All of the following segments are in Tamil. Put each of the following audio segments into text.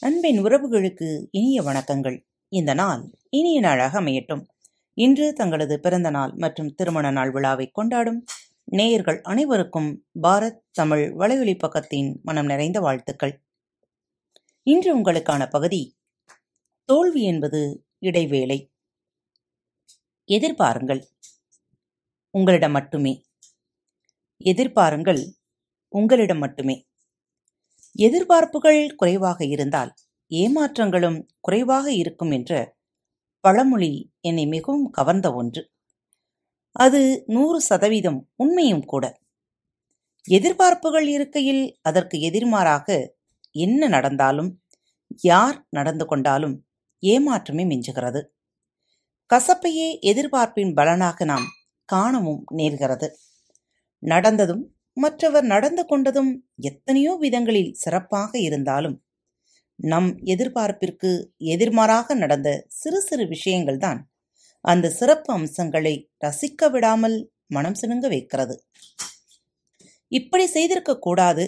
அன்பின் உறவுகளுக்கு இனிய வணக்கங்கள். இந்த நாள் இனிய நாளாக அமையட்டும். இன்று தங்களது பிறந்த நாள் மற்றும் திருமண நாள் விழாவை கொண்டாடும் நேயர்கள் அனைவருக்கும் பாரத் தமிழ் வலையொலி பக்கத்தின் மனம் நிறைந்த வாழ்த்துக்கள். இன்று உங்களுக்கான பகுதி தோல்வி என்பது இடைவேளை. எதிர்பாருங்கள். உங்களிடம் மட்டுமே. எதிர்பாருங்கள் உங்களிடம் மட்டுமே. எதிர்பார்ப்புகள் குறைவாக இருந்தால் ஏமாற்றங்களும் குறைவாக இருக்கும் என்ற பழமொழி என்னை மிகவும் கவர்ந்த ஒன்று. அது நூறு சதவீதம் உண்மையும் கூட. எதிர்பார்ப்புகள் இருக்கையில் அதற்கு எதிர்மாறாக என்ன நடந்தாலும் யார் நடந்து கொண்டாலும் ஏமாற்றமே மிஞ்சுகிறது. கசப்பையே எதிர்பார்ப்பின் பலனாக நாம் காணவும் நேர்கிறது. நடந்ததும் மற்றவர் நடந்து கொண்டதும் எத்தனையோ விதங்களில் சிறப்பாக இருந்தாலும் நம் எதிர்பார்ப்பிற்கு எதிர்மாறாக நடந்த சிறு சிறு விஷயங்கள்தான் அந்த சிறப்பு அம்சங்களை ரசிக்க விடாமல் மனம் சினுங்க வைக்கிறது. இப்படி செய்திருக்க கூடாது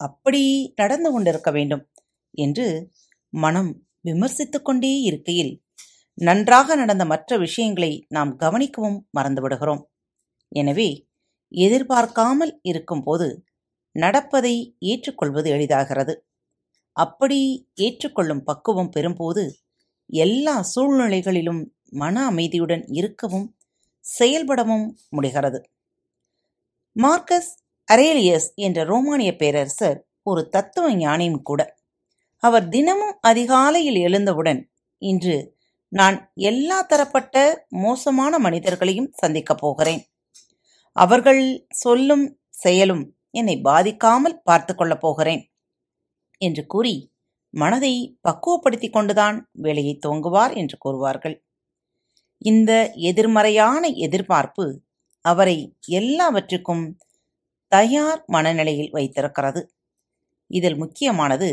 அப்படி நடந்து கொண்டிருக்க வேண்டும் என்று மனம் விமர்சித்துக் கொண்டே இருக்கையில் நன்றாக நடந்த மற்ற விஷயங்களை நாம் கவனிக்கவும் மறந்துவிடுகிறோம். எனவே எதிர்பார்க்காமல் இருக்கும்போது நடப்பதை ஏற்றுக்கொள்வது எளிதாகிறது. அப்படி ஏற்றுக்கொள்ளும் பக்குவம் பெறும்போது எல்லா சூழ்நிலைகளிலும் மன அமைதியுடன் இருக்கவும் செயல்படவும் முடிகிறது. மார்க்கஸ் அரேலியஸ் என்ற ரோமானிய பேரரசர் ஒரு தத்துவ ஞானியும் கூட. அவர் தினமும் அதிகாலையில் எழுந்தவுடன் இன்று நான் எல்லா தரப்பட்ட மோசமான மனிதர்களையும் சந்திக்கப் போகிறேன். அவர்கள் சொல்லும் செயலும் என்னை பாதிக்காமல் பார்த்து கொள்ளப் போகிறேன் என்று கூறி மனதை பக்குவப்படுத்திக் கொண்டுதான் வேலையை துவங்குவார் என்று கூறுவார்கள். இந்த எதிர்மறையான எதிர்பார்ப்பு அவரை எல்லாவற்றுக்கும் தயார் மனநிலையில் வைத்திருக்கிறது. இதில் முக்கியமானது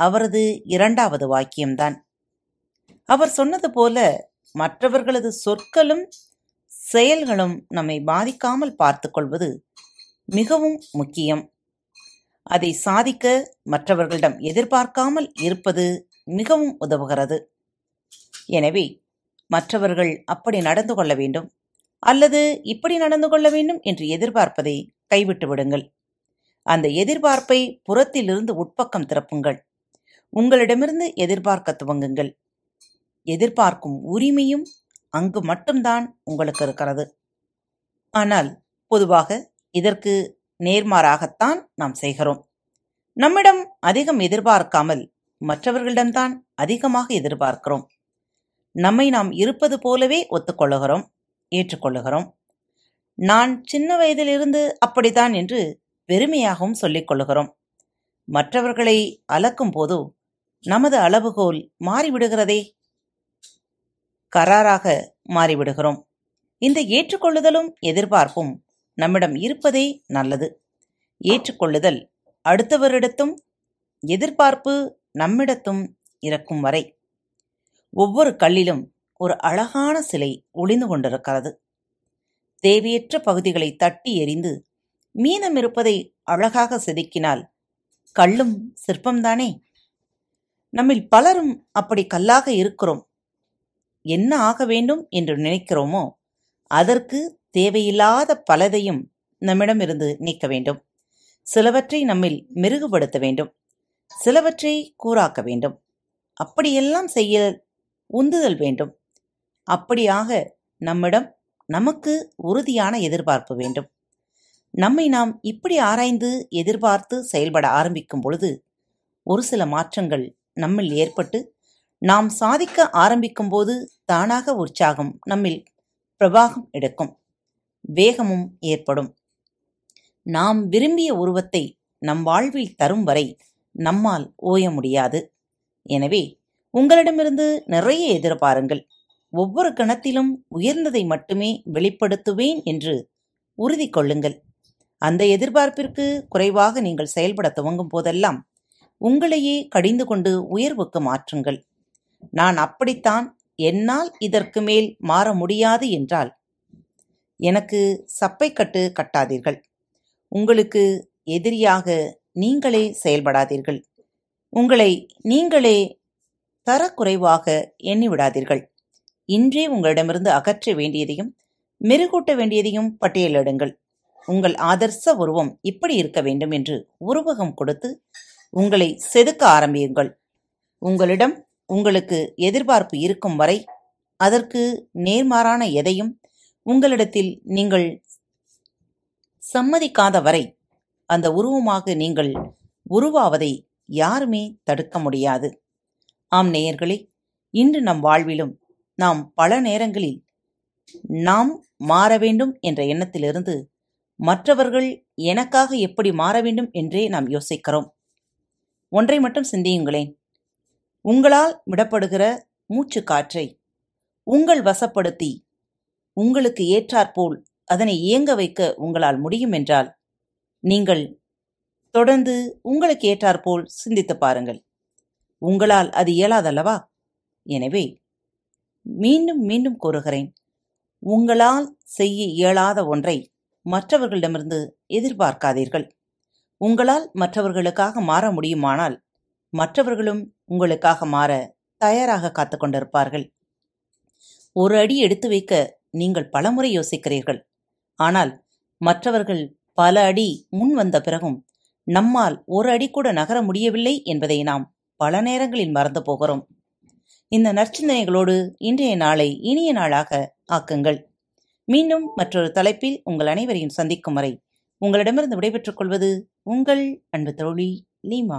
அவரது இரண்டாவது வாக்கியம்தான். அவர் சொன்னது போல மற்றவர்களது சொற்களும் செயல்களும் நம்மை பாதிக்காமல் பார்த்து கொள்வது மிகவும் முக்கியம். அதை சாதிக்க மற்றவர்களிடம் எதிர்பார்க்காமல் இருப்பது மிகவும் உதவுகிறது. எனவே மற்றவர்கள் அப்படி நடந்து கொள்ள வேண்டும் அல்லது இப்படி நடந்து கொள்ள வேண்டும் என்று எதிர்பார்ப்பதை கைவிட்டு விடுங்கள். அந்த எதிர்பார்ப்பை புறத்திலிருந்து உட்பக்கம் திறப்புங்கள் உங்களிடமிருந்து எதிர்பார்க்க துவங்குங்கள். எதிர்பார்க்கும் உரிமையும் அங்கு மட்டும்தான் உங்களுக்கு இருக்கிறது. ஆனால் பொதுவாக இதற்கு நேர்மாறாகத்தான் நாம் செய்கிறோம். நம்மிடம் அதிகம் எதிர்பார்க்காமல் மற்றவர்களிடம்தான் அதிகமாக எதிர்பார்க்கிறோம். நம்மை நாம் இருப்பது போலவே ஒத்துக்கொள்ளுகிறோம் ஏற்றுக்கொள்ளுகிறோம். நான் சின்ன வயதிலிருந்து அப்படித்தான் என்று பெருமையாகவும் சொல்லிக் கொள்ளுகிறோம். மற்றவர்களை அளக்கும் போது நமது அளவுகோல் மாறிவிடுகிறதே கராராக மாறிவிடுகிறோம். இந்த ஏற்றுக்கொள்ளுதலும் எதிர்பார்ப்பும் நம்மிடம் இருப்பதே நல்லது. ஏற்றுக்கொள்ளுதல் அடுத்தவரிடத்தும் எதிர்பார்ப்பு நம்மிடத்தும் இறக்கும் வரை. ஒவ்வொரு கல்லிலும் ஒரு அழகான சிலை ஒளிந்து கொண்டிருக்கிறது. தேவையற்ற பகுதிகளை தட்டி எறிந்து மீனம் இருப்பதை அழகாக செதுக்கினால் கல்லும் சிற்பம்தானே? நம்மில் பலரும் அப்படி கல்லாக இருக்கிறோம். என்ன ஆக வேண்டும் என்று நினைக்கிறோமோ அதற்கு தேவையில்லாத பலதையும் நம்மிடமிருந்து நீக்க வேண்டும். சிலவற்றை நம்மில் மெருகுபடுத்த வேண்டும். சிலவற்றை கூறாக்க வேண்டும். அப்படியெல்லாம் செய்ய உந்துதல் வேண்டும். அப்படியாக நம்மிடம் நமக்கு உறுதியான எதிர்பார்ப்பு வேண்டும். நம்மை நாம் இப்படி ஆராய்ந்து எதிர்பார்த்து செயல்பட ஆரம்பிக்கும் பொழுது ஒரு சில மாற்றங்கள் நம்மில் ஏற்பட்டு நாம் சாதிக்க ஆரம்பிக்கும் போது தானாக உற்சாகம் நம்மில் பிரவாகம் எடுக்கும். வேகமும் ஏற்படும். நாம் விரும்பிய உருவத்தை நம் வாழ்வில் தரும் வரை நம்மால் ஓய முடியாது. எனவே உங்களிடமிருந்து நிறைய எதிர்பாருங்கள். ஒவ்வொரு கணத்திலும் உயர்ந்ததை மட்டுமே வெளிப்படுத்துவேன் என்று உறுதி கொள்ளுங்கள். அந்த எதிர்பார்ப்பிற்கு குறைவாக நீங்கள் செயல்பட துவங்கும் போதெல்லாம் உங்களையே கடிந்து கொண்டு உயர்வுக்கு மாற்றுங்கள். நான் அப்படித்தான் என்னால் இதற்கு மேல் மாற முடியாது என்றால் எனக்கு சப்பைக்கட்டு கட்டாதீர்கள். உங்களுக்கு எதிரியாக நீங்களே செயல்படாதீர்கள். உங்களை நீங்களே தரக்குறைவாக எண்ணிவிடாதீர்கள். இன்றே உங்களிடமிருந்து அகற்ற வேண்டியதையும் மெருகூட்ட வேண்டியதையும் பட்டியலிடுங்கள். உங்கள் ஆதர்ச உருவம் இப்படி இருக்க வேண்டும் என்று உருவகம் கொடுத்து உங்களை செதுக்க ஆரம்பியுங்கள். உங்களிடம் உங்களுக்கு எதிர்பார்ப்பு இருக்கும் வரை அதற்கு நேர்மாறான எதையும் உங்களிடத்தில் நீங்கள் சம்மதிக்காத வரை அந்த உருவமாக நீங்கள் உருவாவதை யாருமே தடுக்க முடியாது. ஆம் நேயர்களே இன்று நம் வாழ்விலும் நாம் பல நேரங்களில் நாம் மாற வேண்டும் என்ற எண்ணத்திலிருந்து மற்றவர்கள் எனக்காக எப்படி மாற வேண்டும் என்றே நாம் யோசிக்கிறோம். ஒன்றை மட்டும் சிந்தியுங்களேன். உங்களால் விடப்படுகிற மூச்சு காற்றை உங்கள் வசப்படுத்தி உங்களுக்கு ஏற்றாற்போல் அதனை இயங்க வைக்க உங்களால் முடியும் என்றால் நீங்கள் தொடர்ந்து உங்களுக்கு ஏற்றாற்போல் சிந்தித்து பாருங்கள். உங்களால் அது இயலாதல்லவா? எனவே மீண்டும் மீண்டும் கூறுகிறேன் உங்களால் செய்ய இயலாத ஒன்றை மற்றவர்களிடமிருந்து எதிர்பார்க்காதீர்கள். உங்களால் மற்றவர்களுக்காக மாற முடியுமானால் மற்றவர்களும் உங்களுக்காக மாற தயாராக காத்து கொண்டிருப்பார்கள். ஒரு அடி எடுத்து வைக்க நீங்கள் பலமுறை யோசிக்கிறீர்கள். ஆனால் மற்றவர்கள் பல அடி முன் வந்த பிறகும் நம்மால் ஒரு அடி கூட நகர முடியவில்லை என்பதை நாம் பல நேரங்களில் மறந்து போகிறோம். இந்த நற்சிந்தனைகளோடு இன்றைய நாளை இனிய நாளாக ஆக்குங்கள். மீண்டும் மற்றொரு தலைப்பில் உங்கள் அனைவரையும் சந்திக்கும் வரை உங்களிடமிருந்து விடைபெற்றுக் கொள்வது உங்கள் அன்பு தோழி லீமா.